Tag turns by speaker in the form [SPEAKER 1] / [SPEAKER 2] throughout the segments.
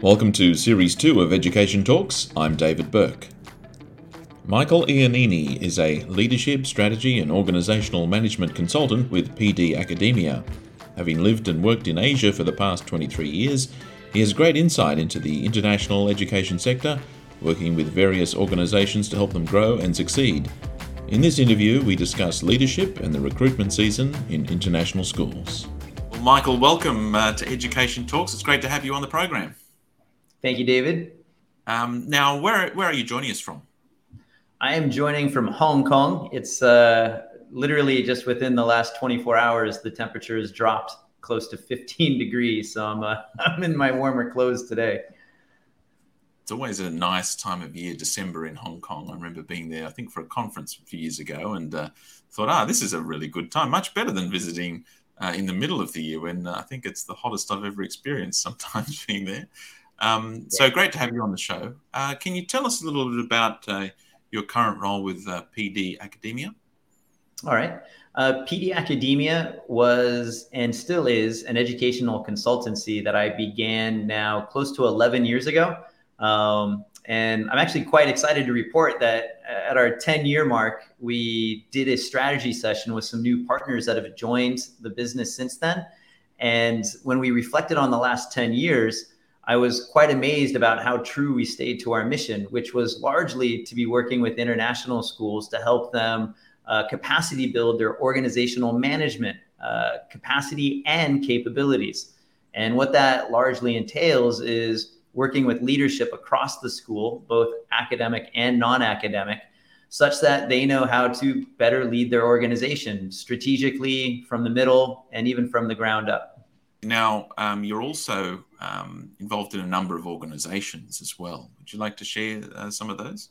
[SPEAKER 1] Welcome to Series 2 of Education Talks. I'm David Burke. Michael Iannini is a leadership, strategy, and organizational management consultant with PD Academia. Having lived and worked in Asia for the past 23 years, he has great insight into the international education sector, working with various organizations to help them grow and succeed. In this interview, we discuss leadership and the recruitment season in international schools. Well, Michael, welcome uh, to Education Talks. It's great to have you on the program.
[SPEAKER 2] Thank you, David.
[SPEAKER 1] Um, now, where, where are you joining us from?
[SPEAKER 2] I am joining from Hong Kong. It's uh, literally just within the last 24 hours, the temperature has dropped close to 15 degrees. So I'm, uh, I'm in my warmer clothes today.
[SPEAKER 1] It's always a nice time of year, December in Hong Kong. I remember being there, I think, for a conference a few years ago and uh, thought, ah, this is a really good time, much better than visiting uh, in the middle of the year when uh, I think it's the hottest I've ever experienced sometimes being there. Um. So great to have you on the show. Uh, can you tell us a little bit about uh, your current role with uh, PD Academia?
[SPEAKER 2] All right. Uh, PD Academia was and still is an educational consultancy that I began now close to 11 years ago. Um, and I'm actually quite excited to report that at our 10 year mark, we did a strategy session with some new partners that have joined the business since then. And when we reflected on the last 10 years, I was quite amazed about how true we stayed to our mission, which was largely to be working with international schools to help them uh, capacity build their organizational management uh, capacity and capabilities. And what that largely entails is working with leadership across the school, both academic and non academic, such that they know how to better lead their organization strategically from the middle and even from the ground up.
[SPEAKER 1] Now, um, you're also um, involved in a number of organizations as well. Would you like to share uh, some of those?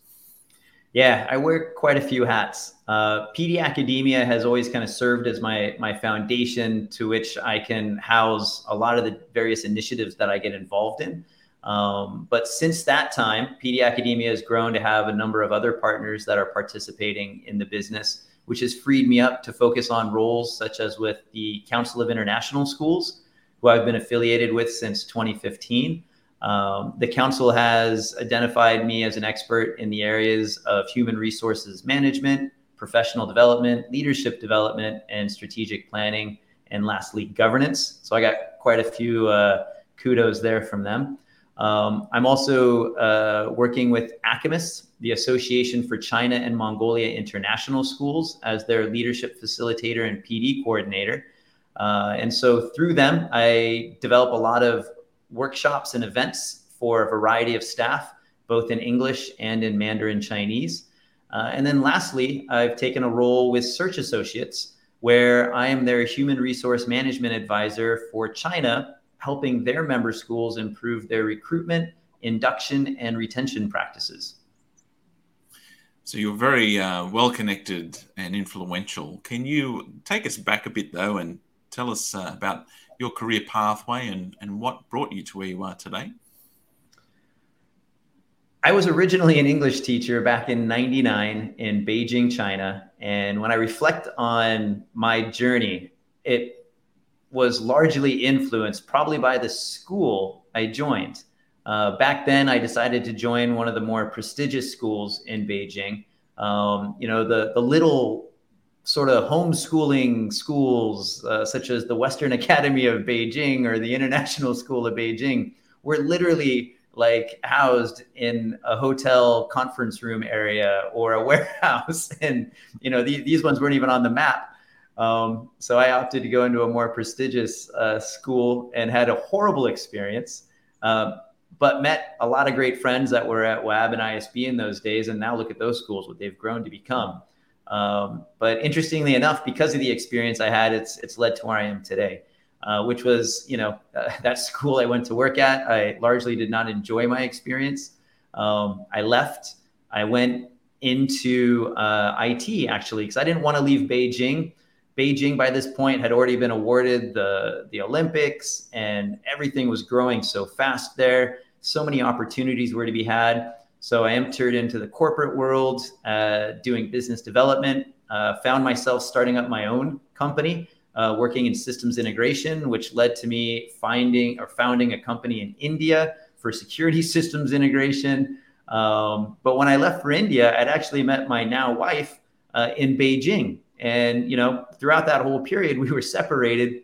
[SPEAKER 2] Yeah, I wear quite a few hats. Uh, PD Academia has always kind of served as my my foundation to which I can house a lot of the various initiatives that I get involved in. Um, but since that time, PD Academia has grown to have a number of other partners that are participating in the business, which has freed me up to focus on roles such as with the Council of International Schools, who I've been affiliated with since 2015. Um, the council has identified me as an expert in the areas of human resources management, professional development, leadership development, and strategic planning, and lastly, governance. So I got quite a few uh, kudos there from them. Um, I'm also uh, working with ACAMIS, the Association for China and Mongolia International Schools, as their leadership facilitator and PD coordinator. Uh, and so through them, I develop a lot of workshops and events for a variety of staff, both in English and in Mandarin Chinese. Uh, and then lastly, I've taken a role with Search Associates, where I am their human resource management advisor for China, helping their member schools improve their recruitment, induction, and retention practices.
[SPEAKER 1] So you're very uh, well connected and influential. Can you take us back a bit, though, and tell us uh, about your career pathway and, and what brought you to where you are today.
[SPEAKER 2] I was originally an English teacher back in 99 in Beijing, China. And when I reflect on my journey, it was largely influenced probably by the school I joined. Uh, back then, I decided to join one of the more prestigious schools in Beijing. Um, you know, the, the little sort of homeschooling schools, uh, such as the Western Academy of Beijing or the International School of Beijing, were literally like housed in a hotel conference room area or a warehouse. And, you know, the, these ones weren't even on the map. Um, so I opted to go into a more prestigious uh, school and had a horrible experience, uh, but met a lot of great friends that were at WAB and ISB in those days. And now look at those schools, what they've grown to become. Um, but interestingly enough, because of the experience I had, it's it's led to where I am today, uh, which was you know uh, that school I went to work at. I largely did not enjoy my experience. Um, I left. I went into uh, IT actually because I didn't want to leave Beijing. Beijing by this point had already been awarded the the Olympics, and everything was growing so fast there. So many opportunities were to be had. So I entered into the corporate world, uh, doing business development. Uh, found myself starting up my own company, uh, working in systems integration, which led to me finding or founding a company in India for security systems integration. Um, but when I left for India, I'd actually met my now wife uh, in Beijing. And, you know, throughout that whole period, we were separated.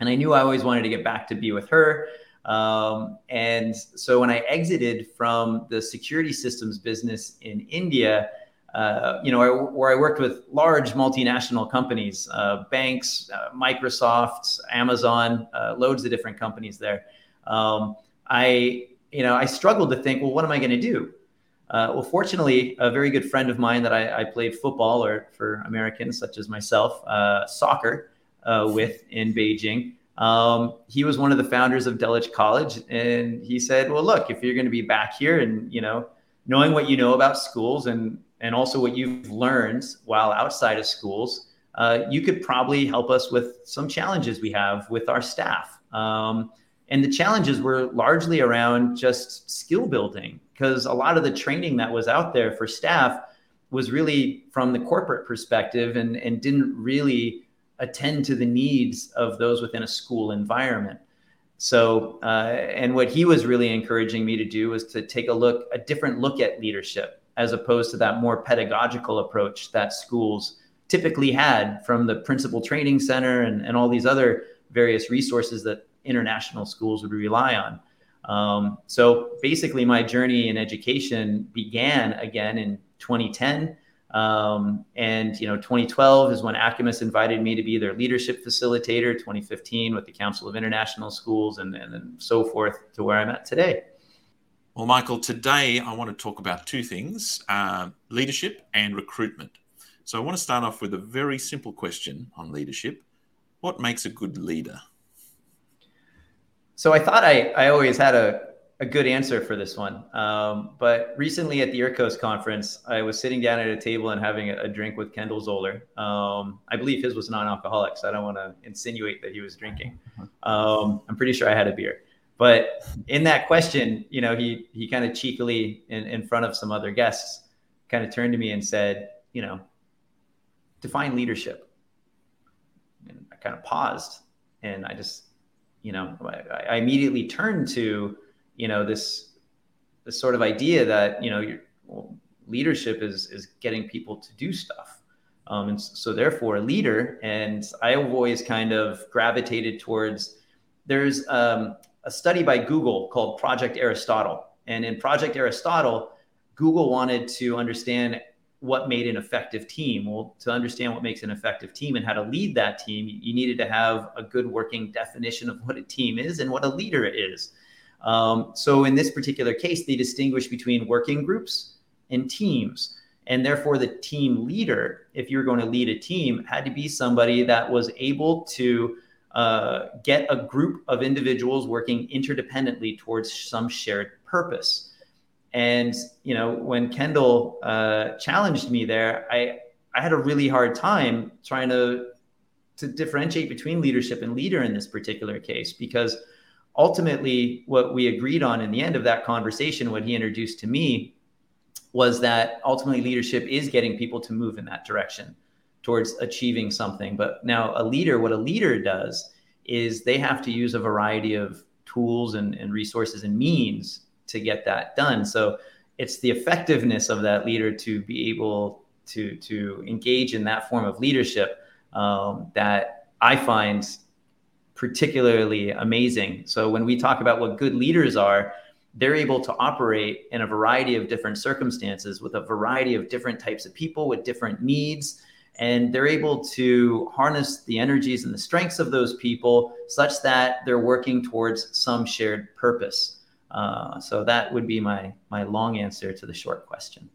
[SPEAKER 2] And I knew I always wanted to get back to be with her. Um, and so when I exited from the security systems business in India, uh, you know, I, where I worked with large multinational companies, uh, banks, uh, Microsoft, Amazon, uh, loads of different companies there. Um, I, you know, I struggled to think, well, what am I going to do? Uh, well, fortunately, a very good friend of mine that I, I played football or for Americans such as myself, uh, soccer with in Beijing. Um, he was one of the founders of Dulwich College, and he said, "Well, look, if you're going to be back here, and you know, knowing what you know about schools and and also what you've learned while outside of schools, uh, you could probably help us with some challenges we have with our staff. Um, and the challenges were largely around just skill building because a lot of the training that was out there for staff was really from the corporate perspective and, and didn't really attend to the needs of those within a school environment. So, uh, and what he was really encouraging me to do was to take a look, a different look at leadership as opposed to that more pedagogical approach that schools typically had from the principal training center and, and all these other various resources that international schools would rely on. Um, so basically, my journey in education began again in 2010. Um, and you know, 2012 is when ACAMIS invited me to be their leadership facilitator. 2015 with the Council of International Schools, and, and then so forth to where I'm at today.
[SPEAKER 1] Well, Michael, today I want to talk about two things uh, leadership and recruitment. So I want to start off with a very simple question on leadership What makes a good leader?
[SPEAKER 2] So I thought I, I always had a, a good answer for this one. Um, but recently at the EARCOS conference, I was sitting down at a table and having a, drink with Kendall Zoller. Um, I believe his was non alcoholic, so I don't want to insinuate that he was drinking. Um, I'm pretty sure I had a beer. But in that question, you know, he he kind of cheekily in, in front of some other guests kind of turned to me and said, you know, define leadership. And I kind of paused and I just, you know, I, I immediately turned to, you know, this this sort of idea that, you know, well, leadership is is getting people to do stuff. Um, and so therefore a leader, and I've always kind of gravitated towards there's um, a study by Google called Project Aristotle. And in Project Aristotle, Google wanted to understand what made an effective team. Well, to understand what makes an effective team and how to lead that team, you needed to have a good working definition of what a team is and what a leader is. Um, so, in this particular case, they distinguish between working groups and teams. And therefore, the team leader, if you're going to lead a team, had to be somebody that was able to uh, get a group of individuals working interdependently towards some shared purpose. And you know, when Kendall uh, challenged me there, I I had a really hard time trying to to differentiate between leadership and leader in this particular case because ultimately what we agreed on in the end of that conversation what he introduced to me was that ultimately leadership is getting people to move in that direction towards achieving something. But now a leader, what a leader does is they have to use a variety of tools and, and resources and means to get that done. So it's the effectiveness of that leader to be able to to engage in that form of leadership um, that I find particularly amazing. So when we talk about what good leaders are, they're able to operate in a variety of different circumstances with a variety of different types of people with different needs and they're able to harness the energies and the strengths of those people such that they're working towards some shared purpose. Uh, so that would be my my long answer to the short question.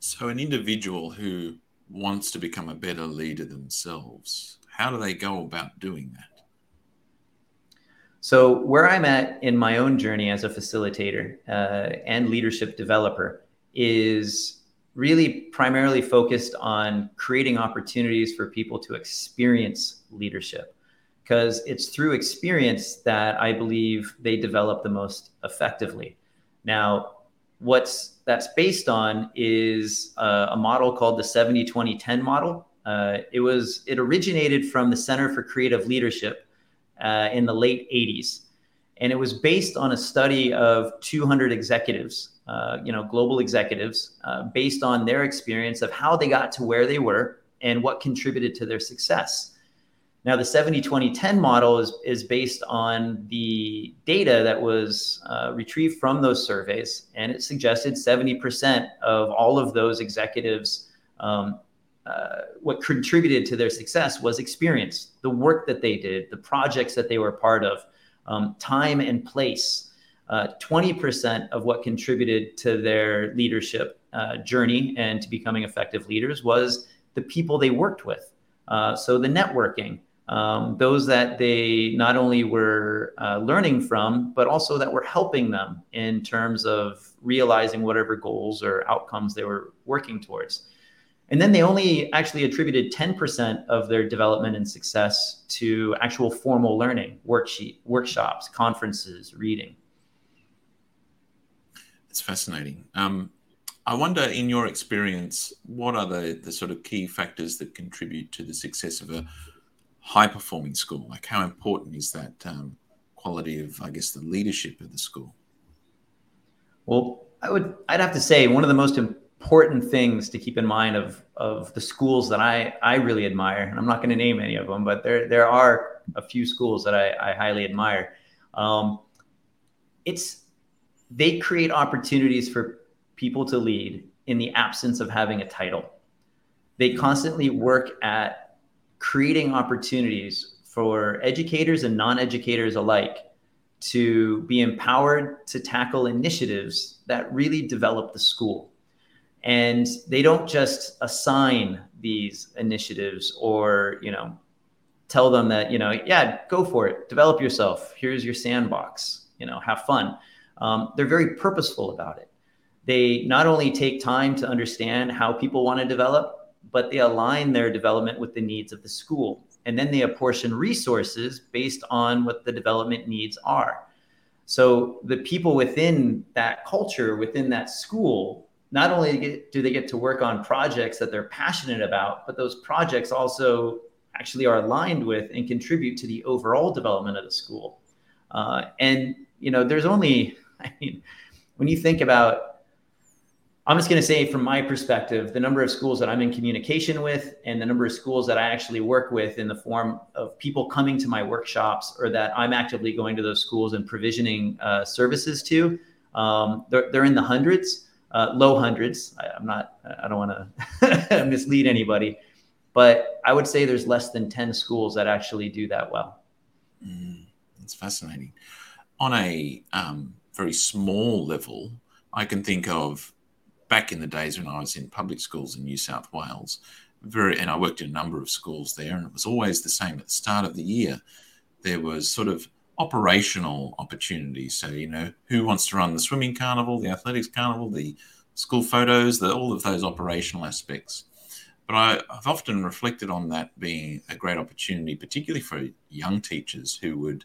[SPEAKER 1] So an individual who wants to become a better leader themselves, how do they go about doing that?
[SPEAKER 2] So where I'm at in my own journey as a facilitator uh, and leadership developer is really primarily focused on creating opportunities for people to experience leadership because it's through experience that I believe they develop the most effectively. Now, what's that's based on is uh, a model called the 70 20 10 model. Uh, it was it originated from the Center for Creative Leadership uh, in the late 80s. and it was based on a study of 200 executives, uh, you know, global executives, uh, based on their experience of how they got to where they were and what contributed to their success. Now, the 70 20 10 model is, is based on the data that was uh, retrieved from those surveys, and it suggested 70% of all of those executives. Um, uh, what contributed to their success was experience, the work that they did, the projects that they were part of, um, time and place. Uh, 20% of what contributed to their leadership uh, journey and to becoming effective leaders was the people they worked with. Uh, so the networking, um, those that they not only were uh, learning from, but also that were helping them in terms of realizing whatever goals or outcomes they were working towards. And then they only actually attributed 10% of their development and success to actual formal learning, worksheet, workshops, conferences, reading.
[SPEAKER 1] It's fascinating. Um, I wonder, in your experience, what are the, the sort of key factors that contribute to the success of a high performing school? Like, how important is that um, quality of, I guess, the leadership of the school?
[SPEAKER 2] Well, I would, I'd have to say one of the most important things to keep in mind of of the schools that I I really admire, and I'm not going to name any of them, but there there are a few schools that I, I highly admire. Um, it's they create opportunities for people to lead in the absence of having a title. They constantly work at creating opportunities for educators and non-educators alike to be empowered to tackle initiatives that really develop the school and they don't just assign these initiatives or you know tell them that you know yeah go for it develop yourself here's your sandbox you know have fun. Um, they're very purposeful about it. They not only take time to understand how people want to develop but they align their development with the needs of the school. And then they apportion resources based on what the development needs are. So the people within that culture within that school not only do they get to work on projects that they're passionate about, but those projects also actually are aligned with and contribute to the overall development of the school. Uh, and you know, there's only, I mean, when you think about, I'm just going to say from my perspective, the number of schools that I'm in communication with, and the number of schools that I actually work with in the form of people coming to my workshops, or that I'm actively going to those schools and provisioning uh, services to, um, they're, they're in the hundreds uh, low hundreds. I, am not, I don't want to mislead anybody, but I would say there's less than 10 schools that actually do that well.
[SPEAKER 1] Mm, that's fascinating. On a um, very small level, I can think of back in the days when I was in public schools in New South Wales, very, and I worked in a number of schools there, and it was always the same at the start of the year. There was sort of operational opportunities. So, you know, who wants to run the swimming carnival, the athletics carnival, the school photos, the, all of those operational aspects. But I, have often reflected on that being a great opportunity, particularly for young teachers who would,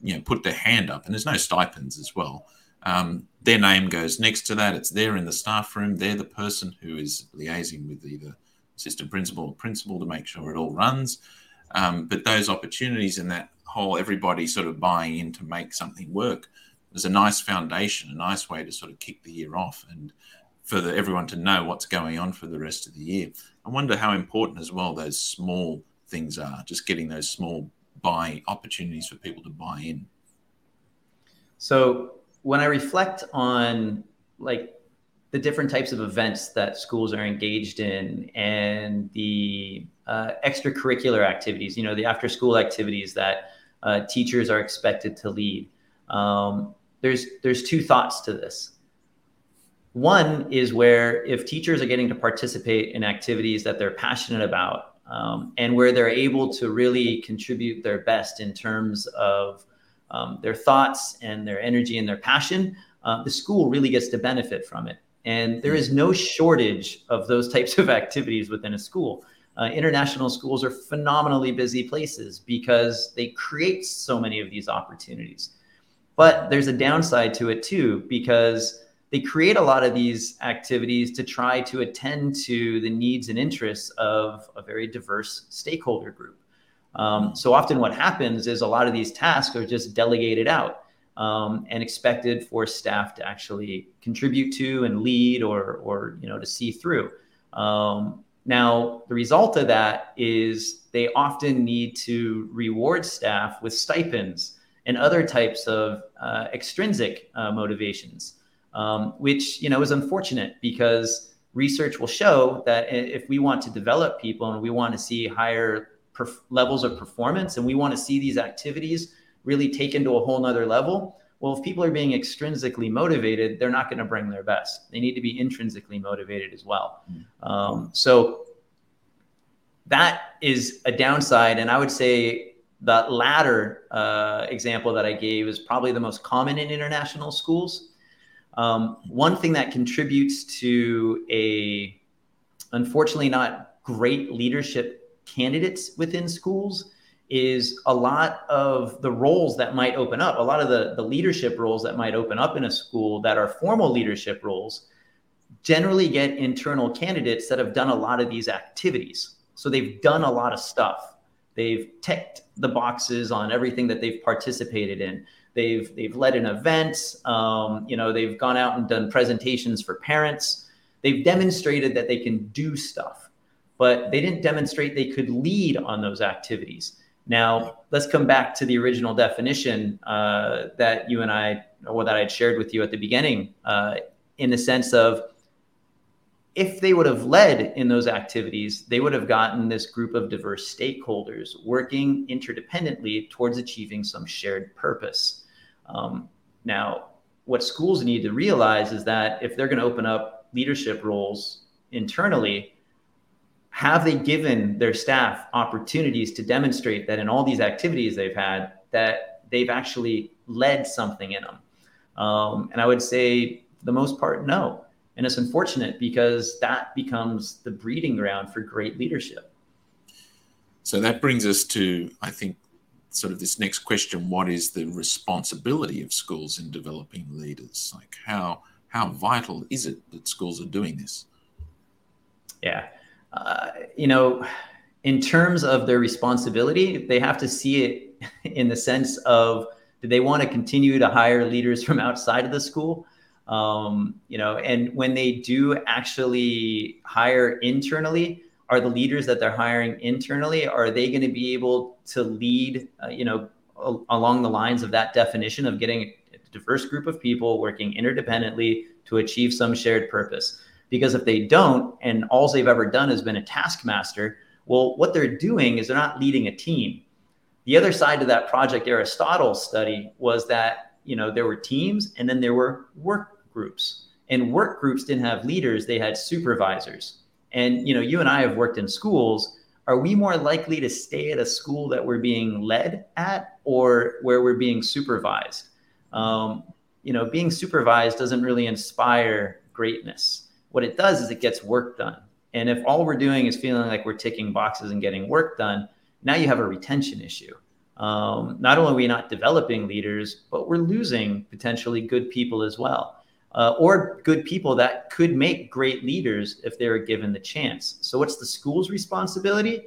[SPEAKER 1] you know, put their hand up, and there's no stipends as well. Um, their name goes next to that. It's there in the staff room. They're the person who is liaising with either assistant principal or principal to make sure it all runs. Um, but those opportunities and that whole everybody sort of buying in to make something work was a nice foundation, a nice way to sort of kick the year off and for the, everyone to know what's going on for the rest of the year. I wonder how important as well those small things are, just getting those small buy opportunities for people to buy in.
[SPEAKER 2] So when I reflect on like the different types of events that schools are engaged in and the uh, extracurricular activities, you know, the after school activities that uh, teachers are expected to lead. Um, there's there's two thoughts to this. One is where if teachers are getting to participate in activities that they're passionate about um, and where they're able to really contribute their best in terms of um, their thoughts and their energy and their passion, uh, the school really gets to benefit from it. And there is no shortage of those types of activities within a school. Uh, international schools are phenomenally busy places because they create so many of these opportunities. But there's a downside to it too, because they create a lot of these activities to try to attend to the needs and interests of a very diverse stakeholder group. Um, so often, what happens is a lot of these tasks are just delegated out. Um, and expected for staff to actually contribute to and lead or, or you know, to see through. Um, now, the result of that is they often need to reward staff with stipends and other types of uh, extrinsic uh, motivations, um, which you know is unfortunate because research will show that if we want to develop people and we want to see higher perf- levels of performance and we want to see these activities really taken to a whole nother level, well, if people are being extrinsically motivated, they're not going to bring their best. They need to be intrinsically motivated as well. Mm. Um, so that is a downside. And I would say the latter uh, example that I gave is probably the most common in international schools. Um, one thing that contributes to a, unfortunately, not great leadership candidates within schools is a lot of the roles that might open up, a lot of the, the leadership roles that might open up in a school that are formal leadership roles generally get internal candidates that have done a lot of these activities. So they've done a lot of stuff. They've ticked the boxes on everything that they've participated in. They've they've led an event. Um, you know, they've gone out and done presentations for parents. They've demonstrated that they can do stuff, but they didn't demonstrate they could lead on those activities. Now, let's come back to the original definition uh, that you and I, or that I had shared with you at the beginning, uh, in the sense of if they would have led in those activities, they would have gotten this group of diverse stakeholders working interdependently towards achieving some shared purpose. Um, now, what schools need to realize is that if they're going to open up leadership roles internally, have they given their staff opportunities to demonstrate that in all these activities they've had that they've actually led something in them? Um, and i would say for the most part no. And it's unfortunate because that becomes the breeding ground for great leadership.
[SPEAKER 1] So that brings us to i think sort of this next question. What is the responsibility of schools in developing leaders? Like how how vital is it that schools are doing this?
[SPEAKER 2] Yeah uh, you know, in terms of their responsibility, they have to see it in the sense of do they want to continue to hire leaders from outside of the school? Um, you know, and when they do actually hire internally, are the leaders that they're hiring internally are they going to be able to lead? Uh, you know, a- along the lines of that definition of getting a diverse group of people working interdependently to achieve some shared purpose. Because if they don't, and all they've ever done has been a taskmaster, well, what they're doing is they're not leading a team. The other side of that Project Aristotle study was that you know there were teams and then there were work groups, and work groups didn't have leaders; they had supervisors. And you know, you and I have worked in schools. Are we more likely to stay at a school that we're being led at, or where we're being supervised? Um, you know, being supervised doesn't really inspire greatness what it does is it gets work done. And if all we're doing is feeling like we're ticking boxes and getting work done, now you have a retention issue. Um, not only are we not developing leaders, but we're losing potentially good people as well, uh, or good people that could make great leaders if they were given the chance. So, what's the school's responsibility?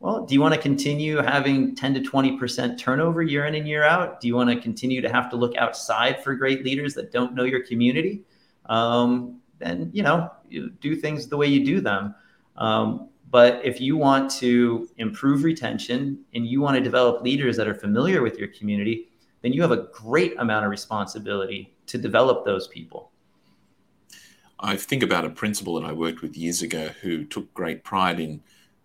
[SPEAKER 2] Well, do you want to continue having 10 to 20% turnover year in and year out? Do you want to continue to have to look outside for great leaders that don't know your community? Um, then you know you do things the way you do them. Um, but if you want to improve retention and you want to develop leaders that are familiar with your community, then you have a great amount of responsibility to develop those people.
[SPEAKER 1] I think about a principal that I worked with years ago who took great pride in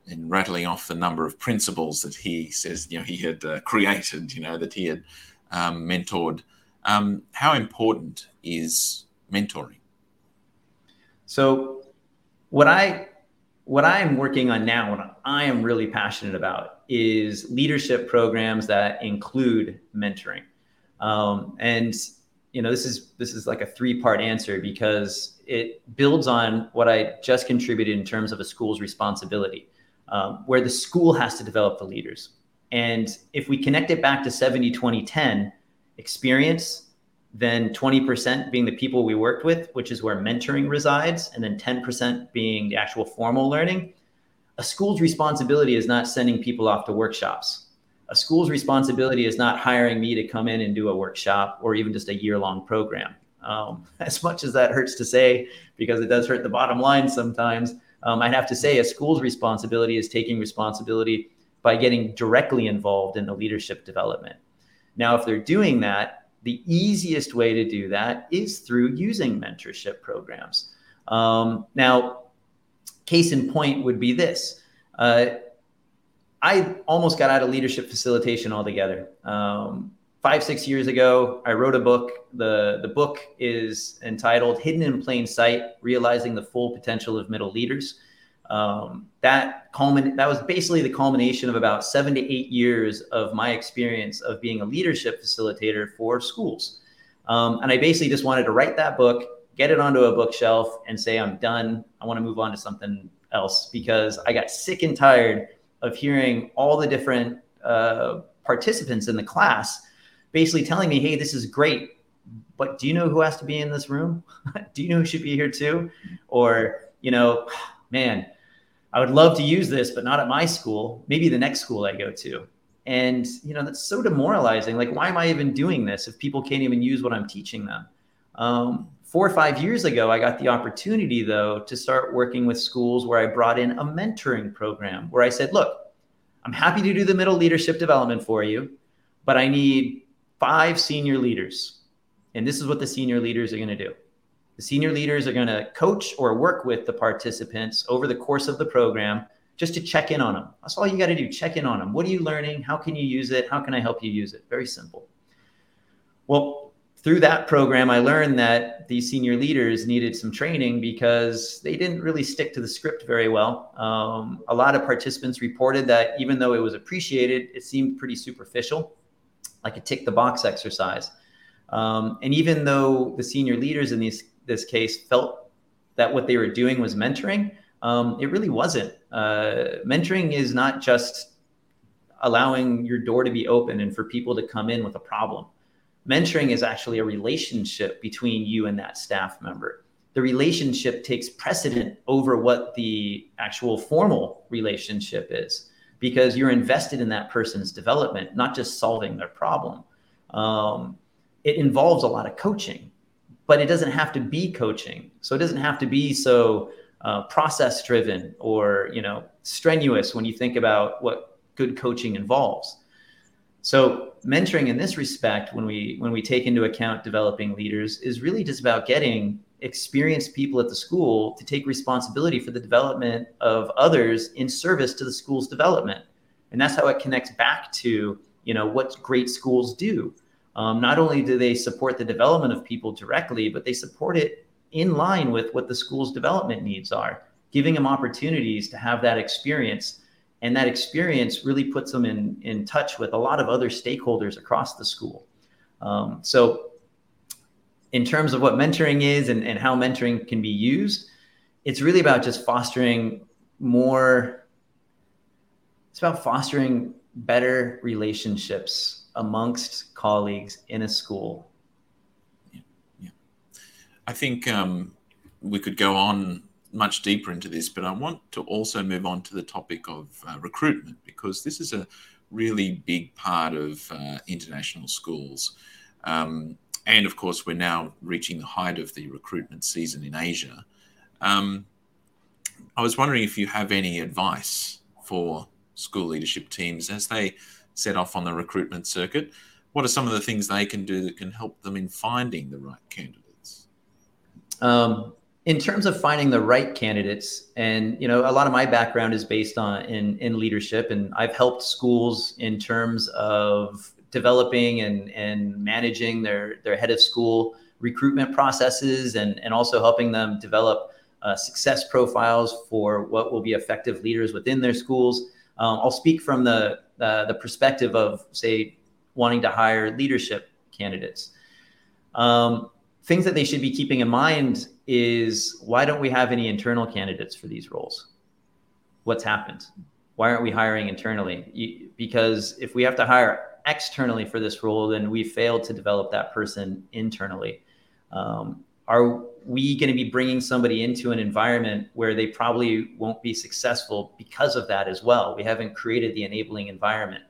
[SPEAKER 1] in rattling off the number of principals that he says you know he had uh, created, you know that he had um, mentored. Um, how important is mentoring?
[SPEAKER 2] So what I what I am working on now, what I am really passionate about is leadership programs that include mentoring. Um, and you know, this is this is like a three part answer because it builds on what I just contributed in terms of a school's responsibility, um, where the school has to develop the leaders. And if we connect it back to 70, 20, 10, experience, then 20% being the people we worked with, which is where mentoring resides, and then 10% being the actual formal learning. A school's responsibility is not sending people off to workshops. a school's responsibility is not hiring me to come in and do a workshop or even just a year long program. Um, as much as that hurts to say, because it does hurt the bottom line sometimes, um, I'd have to say a school's responsibility is taking responsibility by getting directly involved in the leadership development. Now, if they're doing that, the easiest way to do that is through using mentorship programs. Um, now, case in point would be this. Uh, I almost got out of leadership facilitation altogether. Um, five, six years ago, I wrote a book. The, the book is entitled Hidden in Plain Sight Realizing the Full Potential of Middle Leaders. Um, that culmin- that was basically the culmination of about seven to eight years of my experience of being a leadership facilitator for schools. Um, and I basically just wanted to write that book, get it onto a bookshelf, and say, I'm done. I want to move on to something else because I got sick and tired of hearing all the different uh, participants in the class basically telling me, hey, this is great, but do you know who has to be in this room? do you know who should be here too? Or, you know, man, I would love to use this, but not at my school, maybe the next school I go to. And, you know, that's so demoralizing. Like, why am I even doing this if people can't even use what I'm teaching them? Um, four or five years ago, I got the opportunity, though, to start working with schools where I brought in a mentoring program where I said, look, I'm happy to do the middle leadership development for you, but I need five senior leaders. And this is what the senior leaders are going to do. The senior leaders are going to coach or work with the participants over the course of the program just to check in on them. That's all you got to do. Check in on them. What are you learning? How can you use it? How can I help you use it? Very simple. Well, through that program, I learned that these senior leaders needed some training because they didn't really stick to the script very well. Um, a lot of participants reported that even though it was appreciated, it seemed pretty superficial, like a tick the box exercise. Um, and even though the senior leaders in this, this case felt that what they were doing was mentoring, um, it really wasn't. Uh, mentoring is not just allowing your door to be open and for people to come in with a problem. Mentoring is actually a relationship between you and that staff member. The relationship takes precedent over what the actual formal relationship is because you're invested in that person's development not just solving their problem. Um, it involves a lot of coaching but it doesn't have to be coaching so it doesn't have to be so uh, process driven or you know strenuous when you think about what good coaching involves so mentoring in this respect, when we when we take into account developing leaders, is really just about getting experienced people at the school to take responsibility for the development of others in service to the school's development. And that's how it connects back to you know what great schools do. Um, not only do they support the development of people directly, but they support it in line with what the school's development needs are, giving them opportunities to have that experience and that experience really puts them in, in touch with a lot of other stakeholders across the school. Um, so, in terms of what mentoring is and, and how mentoring can be used, it's really about just fostering more, it's about fostering better relationships amongst colleagues in a school.
[SPEAKER 1] Yeah, yeah. I think um, we could go on much deeper into this, but I want to also move on to the topic of uh, recruitment because this is a really big part of uh, international schools. Um, and of course, we're now reaching the height of the recruitment season in Asia. Um, I was wondering if you have any advice for school leadership teams as they set off on the recruitment circuit. What are some of the things they can do that can help them in finding the right candidates?
[SPEAKER 2] Um, in terms of finding the right candidates and you know a lot of my background is based on in in leadership and i've helped schools in terms of developing and and managing their their head of school recruitment processes and and also helping them develop uh, success profiles for what will be effective leaders within their schools um, i'll speak from the uh, the perspective of say wanting to hire leadership candidates um, things that they should be keeping in mind is why don't we have any internal candidates for these roles? What's happened? Why aren't we hiring internally? because if we have to hire externally for this role, then we failed to develop that person internally. Um, are we going to be bringing somebody into an environment where they probably won't be successful because of that as well? We haven't created the enabling environment.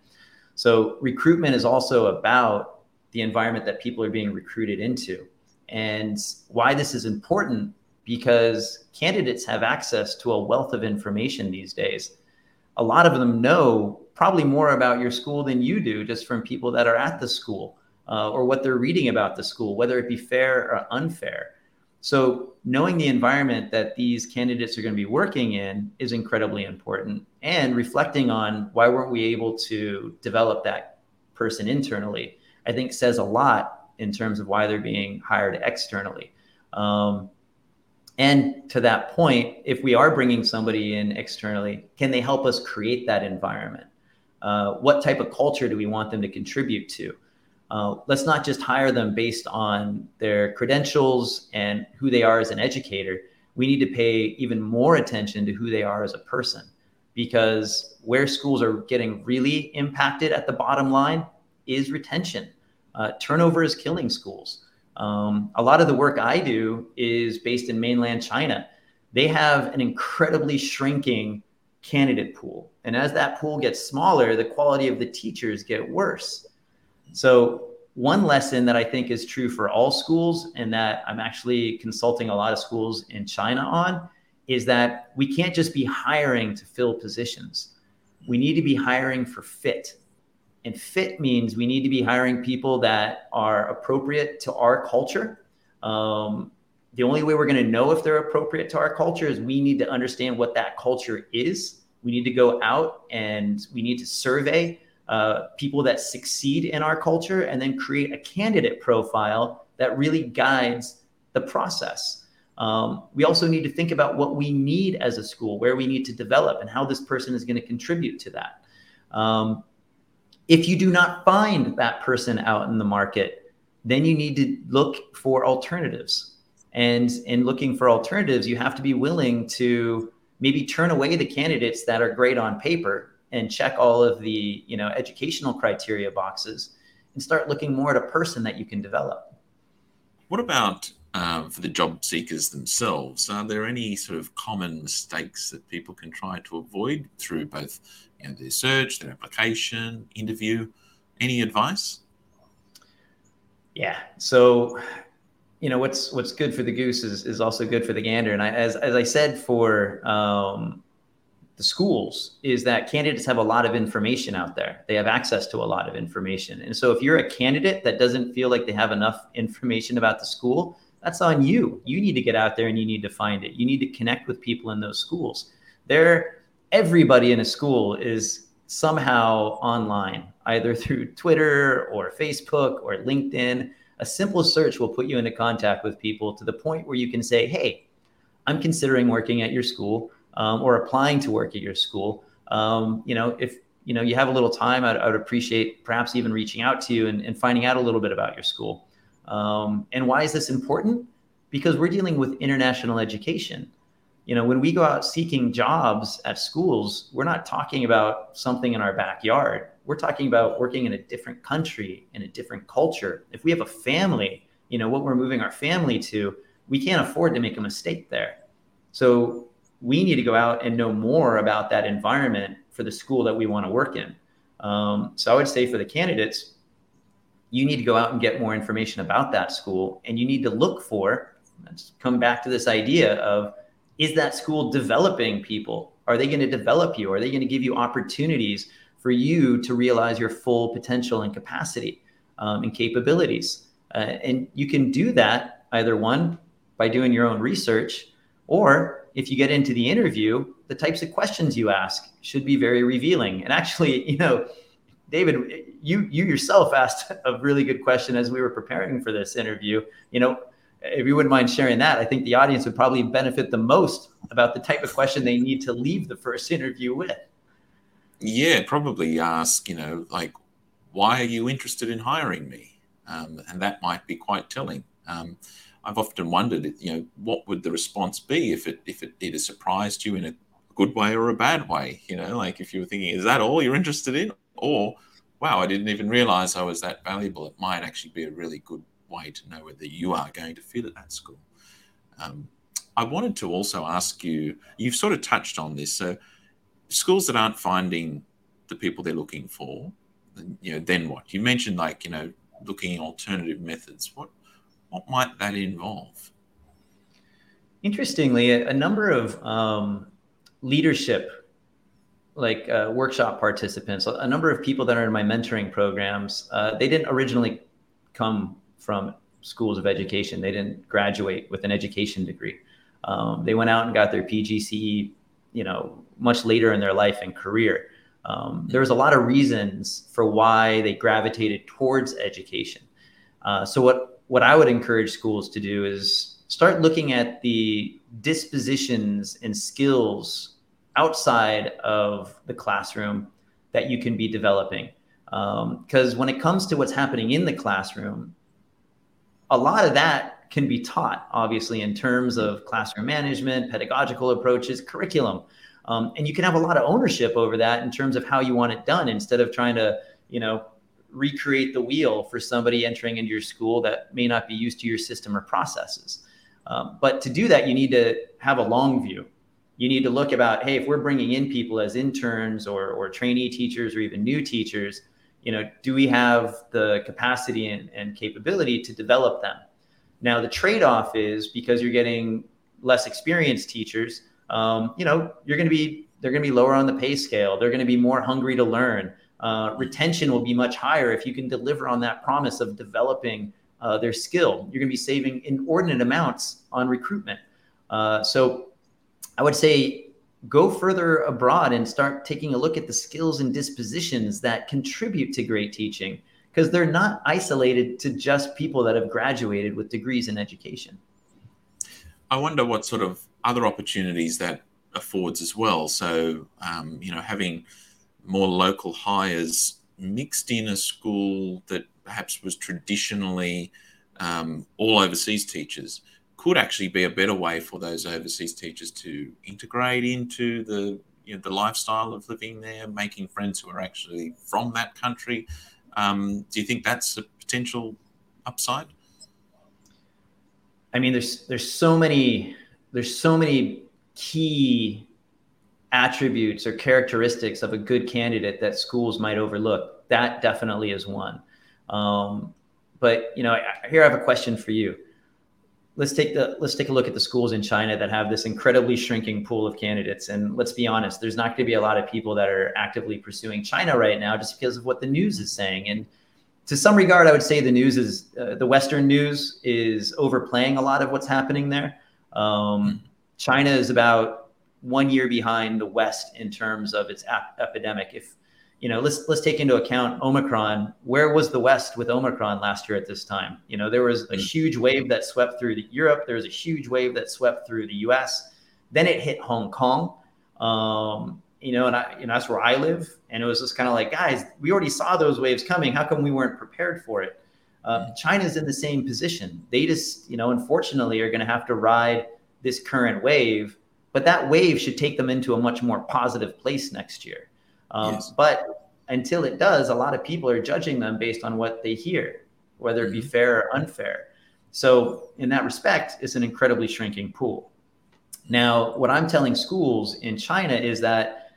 [SPEAKER 2] So recruitment is also about the environment that people are being recruited into. And why this is important because candidates have access to a wealth of information these days. A lot of them know probably more about your school than you do just from people that are at the school uh, or what they're reading about the school, whether it be fair or unfair. So, knowing the environment that these candidates are going to be working in is incredibly important, and reflecting on why weren't we able to develop that person internally, I think says a lot in terms of why they're being hired externally. Um, and to that point, if we are bringing somebody in externally, can they help us create that environment? Uh, what type of culture do we want them to contribute to? Uh, let's not just hire them based on their credentials and who they are as an educator. We need to pay even more attention to who they are as a person because where schools are getting really impacted at the bottom line is retention. Uh, turnover is killing schools. Um, a lot of the work I do is based in mainland China. They have an incredibly shrinking candidate pool. And as that pool gets smaller, the quality of the teachers get worse. So, one lesson that I think is true for all schools, and that I'm actually consulting a lot of schools in China on, is that we can't just be hiring to fill positions. We need to be hiring for fit. And fit means we need to be hiring people that are appropriate to our culture. Um, the only way we're going to know if they're appropriate to our culture is we need to understand what that culture is. We need to go out and we need to survey uh, people that succeed in our culture and then create a candidate profile that really guides the process. Um, we also need to think about what we need as a school, where we need to develop, and how this person is going to contribute to that. Um, if you do not find that person out in the market, then you need to look for alternatives. And in looking for alternatives, you have to be willing to maybe turn away the candidates that are great on paper and check all of the you know educational criteria boxes and start looking more at a person that you can develop.
[SPEAKER 1] What about um, for the job seekers themselves? Are there any sort of common mistakes that people can try to avoid through both you know, their search, their application, interview? Any advice?
[SPEAKER 2] Yeah. So, you know, what's what's good for the goose is, is also good for the gander. And I, as as I said for um, the schools, is that candidates have a lot of information out there. They have access to a lot of information. And so, if you're a candidate that doesn't feel like they have enough information about the school, that's on you. You need to get out there and you need to find it. You need to connect with people in those schools. There, everybody in a school is somehow online, either through Twitter or Facebook or LinkedIn. A simple search will put you into contact with people to the point where you can say, Hey, I'm considering working at your school um, or applying to work at your school. Um, you know, if you know you have a little time, I'd, I would appreciate perhaps even reaching out to you and, and finding out a little bit about your school. Um, and why is this important? Because we're dealing with international education. You know, when we go out seeking jobs at schools, we're not talking about something in our backyard. We're talking about working in a different country, in a different culture. If we have a family, you know, what we're moving our family to, we can't afford to make a mistake there. So we need to go out and know more about that environment for the school that we want to work in. Um, so I would say for the candidates, you need to go out and get more information about that school and you need to look for let's come back to this idea of is that school developing people? Are they going to develop you? Are they going to give you opportunities for you to realize your full potential and capacity um, and capabilities? Uh, and you can do that either one by doing your own research or if you get into the interview the types of questions you ask should be very revealing and actually you know David, you you yourself asked a really good question as we were preparing for this interview. You know, if you wouldn't mind sharing that, I think the audience would probably benefit the most about the type of question they need to leave the first interview with.
[SPEAKER 1] Yeah, probably ask, you know, like, why are you interested in hiring me? Um, and that might be quite telling. Um, I've often wondered, you know, what would the response be if it if it either surprised you in a good way or a bad way? You know, like if you were thinking, is that all you're interested in, or, wow, I didn't even realize I was that valuable. It might actually be a really good way to know whether you are going to fit at that school. Um, I wanted to also ask you, you've sort of touched on this. So, schools that aren't finding the people they're looking for, you know, then what? You mentioned like you know looking at alternative methods. What what might that involve?
[SPEAKER 2] Interestingly, a, number of um, leadership, like uh, workshop participants, a number of people that are in my mentoring programs, uh, they didn't originally come from schools of education. They didn't graduate with an education degree. Um, they went out and got their PGCE, you know, much later in their life and career. Um, there was a lot of reasons for why they gravitated towards education. Uh, so what what I would encourage schools to do is start looking at the dispositions and skills outside of the classroom that you can be developing. Because um, when it comes to what's happening in the classroom, a lot of that can be taught, obviously, in terms of classroom management, pedagogical approaches, curriculum. Um, and you can have a lot of ownership over that in terms of how you want it done instead of trying to, you know, recreate the wheel for somebody entering into your school that may not be used to your system or processes. Um, but to do that, you need to have a long view. You need to look about, hey, if we're bringing in people as interns or, or trainee teachers or even new teachers, you know, do we have the capacity and, and capability to develop them? Now, the trade-off is because you're getting less experienced teachers, um, you know, you're going to be they're going to be lower on the pay scale. They're going to be more hungry to learn. Uh, retention will be much higher if you can deliver on that promise of developing uh, their skill. You're going to be saving inordinate amounts on recruitment. Uh, so I would say go further abroad and start taking a look at the skills and dispositions that contribute to great teaching because they're not isolated to just people that have graduated with degrees in education.
[SPEAKER 1] I wonder what sort of other opportunities that affords as well. So, um, you know, having more local hires mixed in a school that perhaps was traditionally um, all overseas teachers could actually be a better way for those overseas teachers to integrate into the you know, the lifestyle of living there, making friends who are actually from that country. Um, do you think that's a potential upside?
[SPEAKER 2] I mean, there's there's so many there's so many key attributes or characteristics of a good candidate that schools might overlook. That definitely is one. Um, but you know, here I have a question for you. Let's take the let's take a look at the schools in China that have this incredibly shrinking pool of candidates. And let's be honest, there's not going to be a lot of people that are actively pursuing China right now just because of what the news is saying. And to some regard, I would say the news is uh, the Western news is overplaying a lot of what's happening there. Um, China is about one year behind the West in terms of its ap- epidemic. If you know, let's let's take into account Omicron. Where was the West with Omicron last year at this time? You know, there was a mm. huge wave that swept through the Europe. There was a huge wave that swept through the U.S. Then it hit Hong Kong. Um, you know, and I, you know, that's where I live. And it was just kind of like, guys, we already saw those waves coming. How come we weren't prepared for it? Uh, China's in the same position. They just, you know, unfortunately, are going to have to ride this current wave but that wave should take them into a much more positive place next year. Um, yes. But until it does, a lot of people are judging them based on what they hear, whether it be mm-hmm. fair or unfair. So, in that respect, it's an incredibly shrinking pool. Now, what I'm telling schools in China is that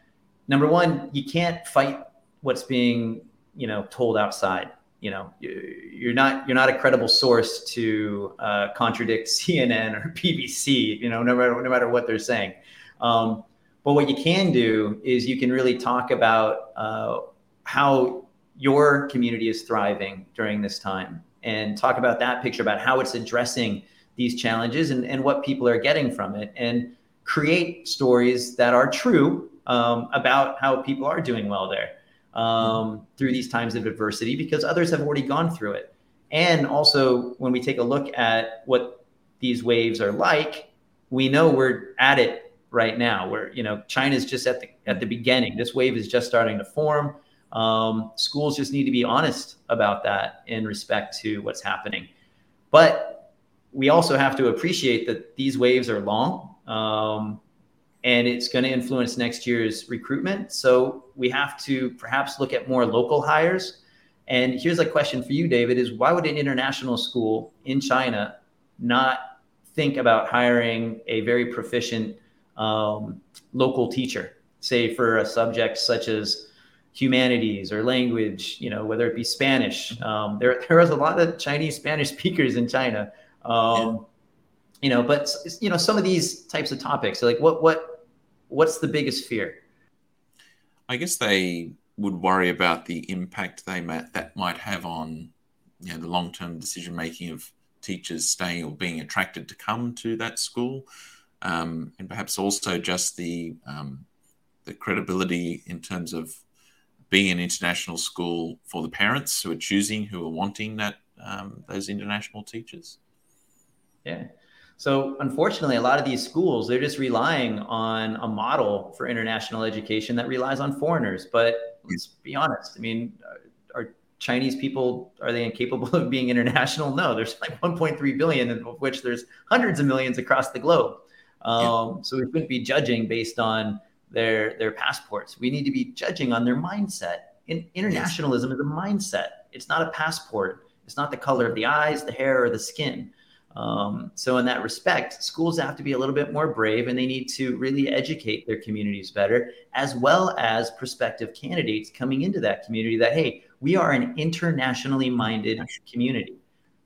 [SPEAKER 2] number one, you can't fight what's being you know told outside you know you're not you're not a credible source to uh, contradict CNN or BBC. You know, no matter no matter what they're saying. Um, but what you can do is you can really talk about uh, how your community is thriving during this time and talk about that picture about how it's addressing these challenges and, and what people are getting from it and create stories that are true um, about how people are doing well there um, through these times of adversity because others have already gone through it. And also, when we take a look at what these waves are like, we know we're at it right now. Where you know China's just at the at the beginning. This wave is just starting to form. Um, schools just need to be honest about that in respect to what's happening. But we also have to appreciate that these waves are long. Um, and it's going to influence next year's recruitment. So we have to perhaps look at more local hires. And here's a question for you, David: Is why would an international school in China not think about hiring a very proficient um, local teacher, say for a subject such as humanities or language, you know, whether it be Spanish. Um, there, there is a lot of Chinese Spanish speakers in China. Um, yeah. You know, but you know, some of these types of topics, like what, what, what's the biggest fear?
[SPEAKER 1] I guess they would worry about the impact they might, that might have on, you know, the long-term decision making of teachers staying or being attracted to come to that school, um, and perhaps also just the um, the credibility in terms of being an international school for the parents who are choosing, who are wanting that um, those international teachers.
[SPEAKER 2] Yeah. So unfortunately, a lot of these schools they're just relying on a model for international education that relies on foreigners. But let's be honest. I mean, are Chinese people are they incapable of being international? No, there's like 1.3 billion, of which there's hundreds of millions across the globe. Um, yeah. So we shouldn't be judging based on their their passports. We need to be judging on their mindset. In, internationalism is a mindset. It's not a passport. It's not the color of the eyes, the hair, or the skin. Um, so in that respect, schools have to be a little bit more brave, and they need to really educate their communities better, as well as prospective candidates coming into that community. That hey, we are an internationally minded community.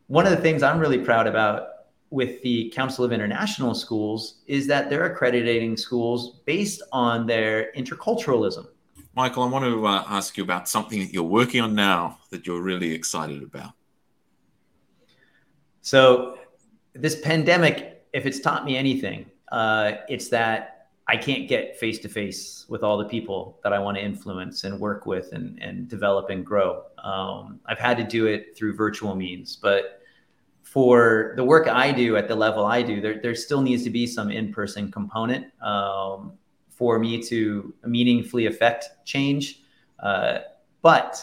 [SPEAKER 2] One of the things I'm really proud about with the Council of International Schools is that they're accrediting schools based on their interculturalism.
[SPEAKER 1] Michael, I want to uh, ask you about something that you're working on now that you're really excited about.
[SPEAKER 2] So, this pandemic, if it's taught me anything, uh, it's that I can't get face to face with all the people that I want to influence and work with and, and develop and grow. Um, I've had to do it through virtual means, but for the work I do at the level I do, there, there still needs to be some in person component um, for me to meaningfully affect change. Uh, but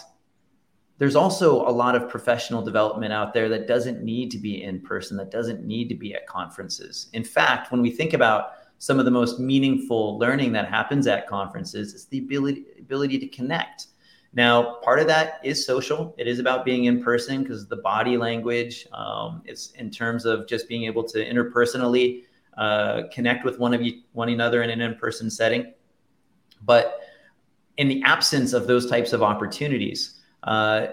[SPEAKER 2] there's also a lot of professional development out there that doesn't need to be in person, that doesn't need to be at conferences. In fact, when we think about some of the most meaningful learning that happens at conferences, it's the ability, ability to connect. Now, part of that is social. It is about being in person because the body language. Um, it's in terms of just being able to interpersonally uh, connect with one of you, one another in an in-person setting. But in the absence of those types of opportunities, uh,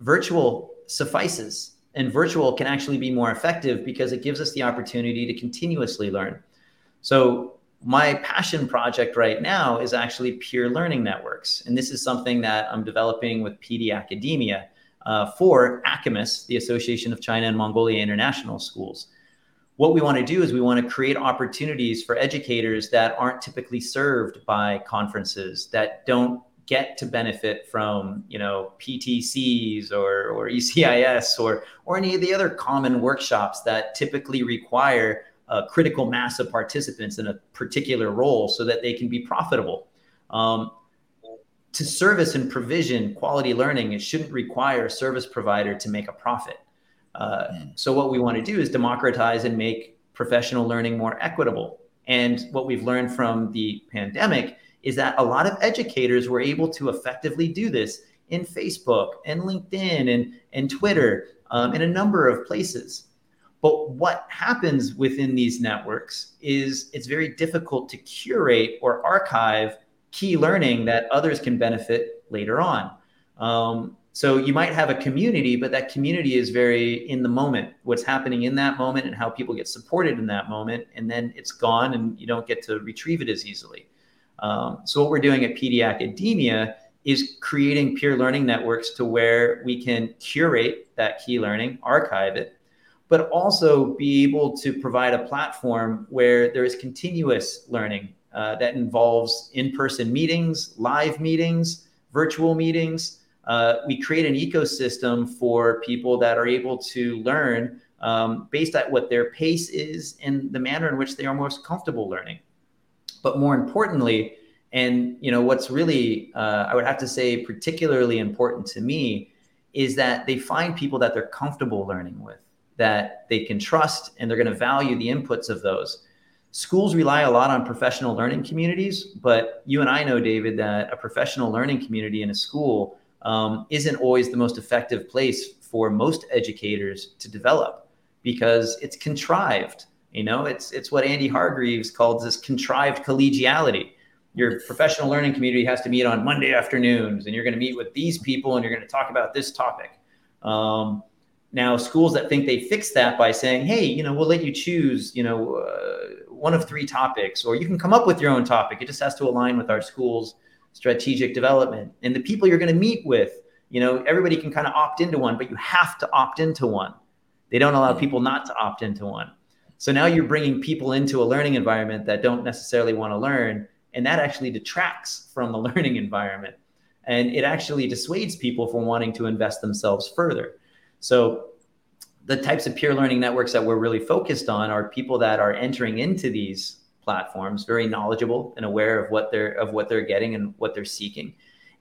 [SPEAKER 2] virtual suffices, and virtual can actually be more effective because it gives us the opportunity to continuously learn. So my passion project right now is actually peer learning networks. And this is something that I'm developing with PD Academia uh, for ACAMIS, the Association of China and Mongolia International Schools. What we want to do is we want to create opportunities for educators that aren't typically served by conferences, that don't get to benefit from, you know, PTCs or, or ECIS or, or any of the other common workshops that typically require a critical mass of participants in a particular role so that they can be profitable. Um, to service and provision quality learning, it shouldn't require a service provider to make a profit. Uh, mm. So, what we want to do is democratize and make professional learning more equitable. And what we've learned from the pandemic is that a lot of educators were able to effectively do this in Facebook and LinkedIn and, and Twitter um, in a number of places. But what happens within these networks is it's very difficult to curate or archive key learning that others can benefit later on. Um, so you might have a community, but that community is very in the moment, what's happening in that moment and how people get supported in that moment. And then it's gone and you don't get to retrieve it as easily. Um, so what we're doing at PD Academia is creating peer learning networks to where we can curate that key learning, archive it, but also be able to provide a platform where there is continuous learning uh, that involves in-person meetings, live meetings, virtual meetings. Uh, we create an ecosystem for people that are able to learn um, based on what their pace is and the manner in which they are most comfortable learning. But more importantly, and you know what's really uh, I would have to say particularly important to me is that they find people that they're comfortable learning with that they can trust and they're going to value the inputs of those. Schools rely a lot on professional learning communities, but you and I know, David, that a professional learning community in a school um, isn't always the most effective place for most educators to develop because it's contrived. You know, it's it's what Andy Hargreaves called this contrived collegiality. your professional learning community has to meet on Monday afternoons, and you're going to meet with these people, and you're going to talk about this topic. Um, now, schools that think they fix that by saying, "Hey, you know, we'll let you choose, you know, uh, one of three topics, or you can come up with your own topic. It just has to align with our school's strategic development and the people you're going to meet with. You know, everybody can kind of opt into one, but you have to opt into one. They don't allow people not to opt into one. So now you're bringing people into a learning environment that don't necessarily want to learn, and that actually detracts from the learning environment, and it actually dissuades people from wanting to invest themselves further. So the types of peer learning networks that we're really focused on are people that are entering into these platforms very knowledgeable and aware of what they're of what they're getting and what they're seeking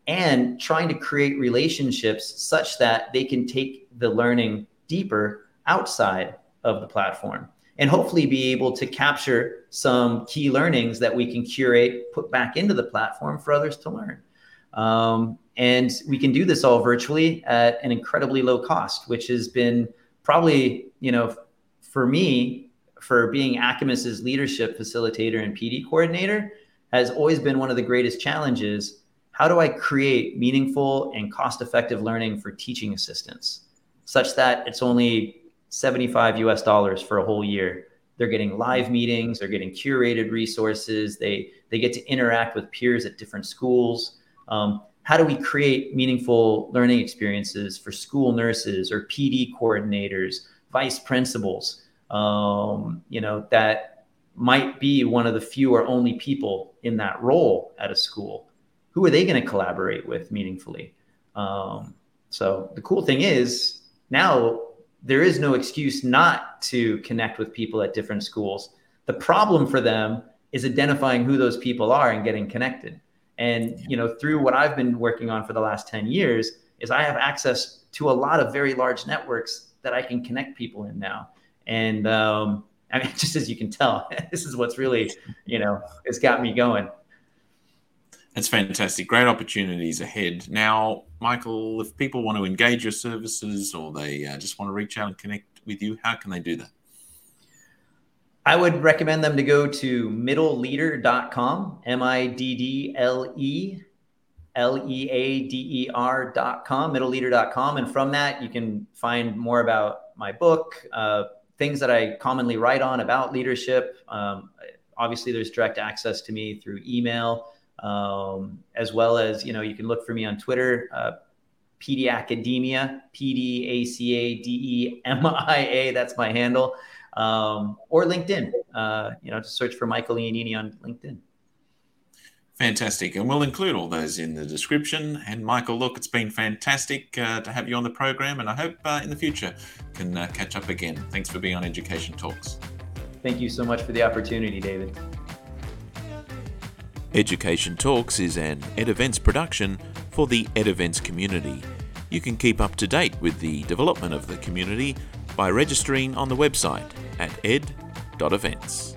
[SPEAKER 2] and trying to create relationships such that they can take the learning deeper outside of the platform and hopefully be able to capture some key learnings that we can curate put back into the platform for others to learn um, and we can do this all virtually at an incredibly low cost which has been probably, you know, for me, for being ACAMIS's leadership facilitator and PD coordinator, has always been one of the greatest challenges. How do I create meaningful and cost effective learning for teaching assistants such that it's only 75 US dollars for a whole year? They're getting live meetings, they're getting curated resources, they, they get to interact with peers at different schools. Um, how do we create meaningful learning experiences for school nurses or PD coordinators, vice principals, um, you know, that might be one of the few or only people in that role at a school? Who are they going to collaborate with meaningfully? Um, so the cool thing is now there is no excuse not to connect with people at different schools. The problem for them is identifying who those people are and getting connected. And you know, through what I've been working on for the last 10 years, is I have access to a lot of very large networks that I can connect people in now. And um, I mean, just as you can tell, this is what's really, you know, it's got me going.
[SPEAKER 1] That's fantastic. Great opportunities ahead. Now, Michael, if people want to engage your services or they uh, just want to reach out and connect with you, how can they do that?
[SPEAKER 2] I would recommend them to go to middleleader.com, M I D D L E L E A D E R.com, middleleader.com. And from that, you can find more about my book, uh, things that I commonly write on about leadership. Um, obviously, there's direct access to me through email, um, as well as, you know, you can look for me on Twitter. Uh, PD Academia, P D A C A D E M I A. That's my handle um, or LinkedIn. Uh, you know, just search for Michael Iannini on LinkedIn.
[SPEAKER 1] Fantastic. And we'll include all those in the description. And Michael, look, it's been fantastic uh, to have you on the program. And I hope uh, in the future can uh, catch up again. Thanks for being on Education Talks.
[SPEAKER 2] Thank you so much for the opportunity, David.
[SPEAKER 1] Education Talks is an Ed Events production for the Ed Events community. You can keep up to date with the development of the community by registering on the website at ed.events.